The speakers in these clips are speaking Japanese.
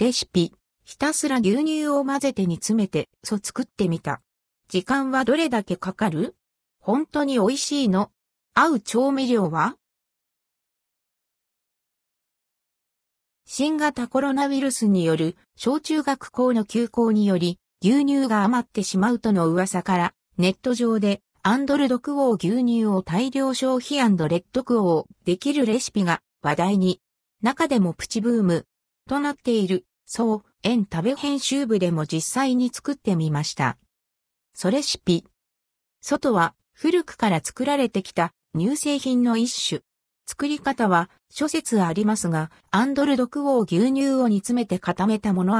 レシピ、ひたすら牛乳を混ぜて煮詰めて、そう作ってみた。時間はどれだけかかる？本当に美味しいの？合う調味料は？新型コロナウイルスによる小中学校の休校により牛乳が余ってしまうとの噂からネット上でアンドルドクオー牛乳を大量消費レッドクオーできるレシピが話題に。中でもプチブーム。となっている、そう、円食べ編集部でも実際に作ってみました。そレシピ。外は古くから作られてきた乳製品の一種。作り方は諸説ありますが、アンドルドクオー牛乳を煮詰めて固めたもの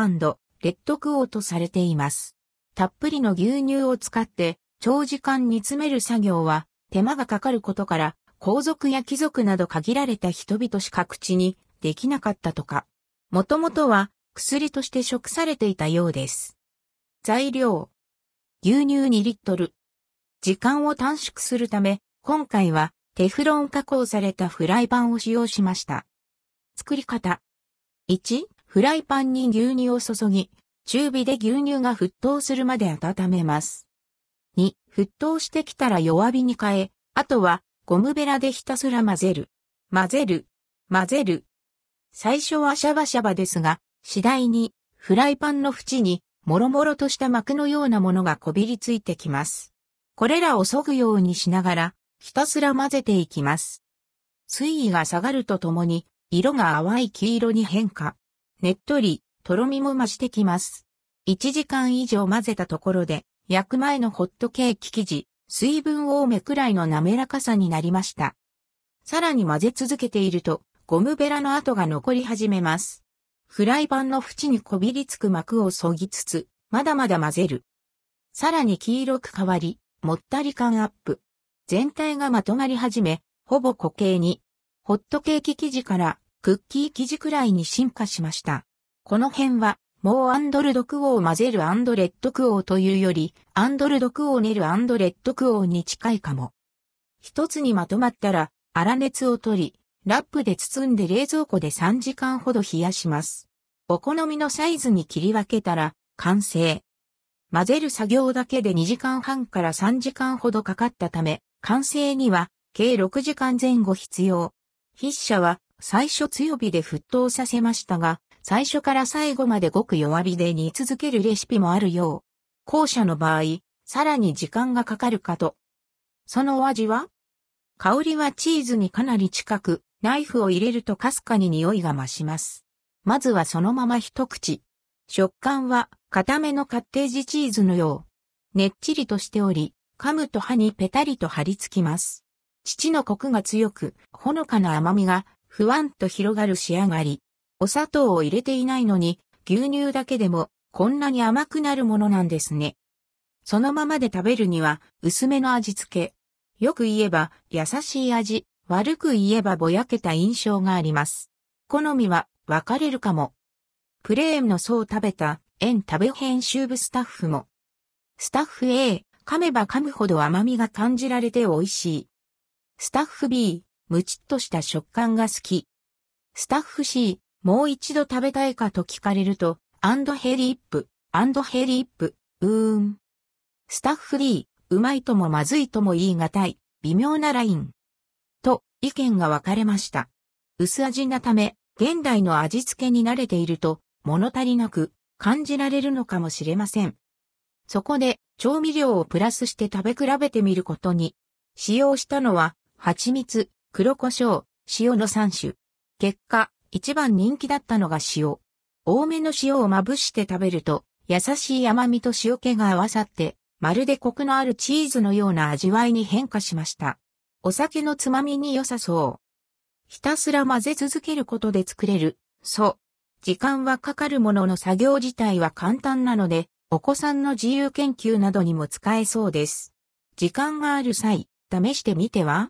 レッドクオーとされています。たっぷりの牛乳を使って長時間煮詰める作業は手間がかかることから皇族や貴族など限られた人々しか口にできなかったとか。もともとは薬として食されていたようです。材料。牛乳2リットル。時間を短縮するため、今回はテフロン加工されたフライパンを使用しました。作り方。1、フライパンに牛乳を注ぎ、中火で牛乳が沸騰するまで温めます。2、沸騰してきたら弱火に変え、あとはゴムベラでひたすら混ぜる。混ぜる。混ぜる。最初はシャバシャバですが、次第にフライパンの縁にもろもろとした膜のようなものがこびりついてきます。これらを削ぐようにしながら、ひたすら混ぜていきます。水位が下がるとともに、色が淡い黄色に変化。ねっとり、とろみも増してきます。1時間以上混ぜたところで、焼く前のホットケーキ生地、水分多めくらいの滑らかさになりました。さらに混ぜ続けていると、ゴムベラの跡が残り始めます。フライパンの縁にこびりつく膜を削ぎつつ、まだまだ混ぜる。さらに黄色く変わり、もったり感アップ。全体がまとまり始め、ほぼ固形に。ホットケーキ生地からクッキー生地くらいに進化しました。この辺はもう and ldquo 混ぜる and rdquo というより、 and ldquo 練る and rdquo に近いかも。一つにまとまったら、粗熱を取り、ラップで包んで冷蔵庫で3時間ほど冷やします。お好みのサイズに切り分けたら、完成。混ぜる作業だけで2時間半から3時間ほどかかったため、完成には計6時間前後必要。筆者は最初強火で沸騰させましたが、最初から最後までごく弱火で煮続けるレシピもあるよう。後者の場合、さらに時間がかかるかと。そのお味は？香りはチーズにかなり近く、ナイフを入れるとかすかに匂いが増します。まずはそのまま一口。食感は固めのカッテージチーズのよう。ねっちりとしており、噛むと歯にペタリと張り付きます。父のコクが強く、ほのかな甘みがふわんと広がる仕上がり。お砂糖を入れていないのに、牛乳だけでもこんなに甘くなるものなんですね。そのままで食べるには薄めの味付け。よく言えば優しい味、悪く言えばぼやけた印象があります。好みは分かれるかも。プレーンの層を食べた円食べ編集部スタッフも。スタッフ A、噛めば噛むほど甘みが感じられて美味しい。スタッフ B、ムチッとした食感が好き。スタッフ C、もう一度食べたいかと聞かれると、 and hellip、and hellip、うーん。スタッフ D、うまいともまずいとも言い難い、微妙なライン。と、意見が分かれました。薄味なため、現代の味付けに慣れていると、物足りなく感じられるのかもしれません。そこで、調味料をプラスして食べ比べてみることに、使用したのは、蜂蜜、黒胡椒、塩の3種。結果、一番人気だったのが塩。多めの塩をまぶして食べると、優しい甘みと塩気が合わさって、まるでコクのあるチーズのような味わいに変化しました。お酒のつまみに良さそう。ひたすら混ぜ続けることで作れる。そう。時間はかかるものの作業自体は簡単なので、お子さんの自由研究などにも使えそうです。時間がある際、試してみては？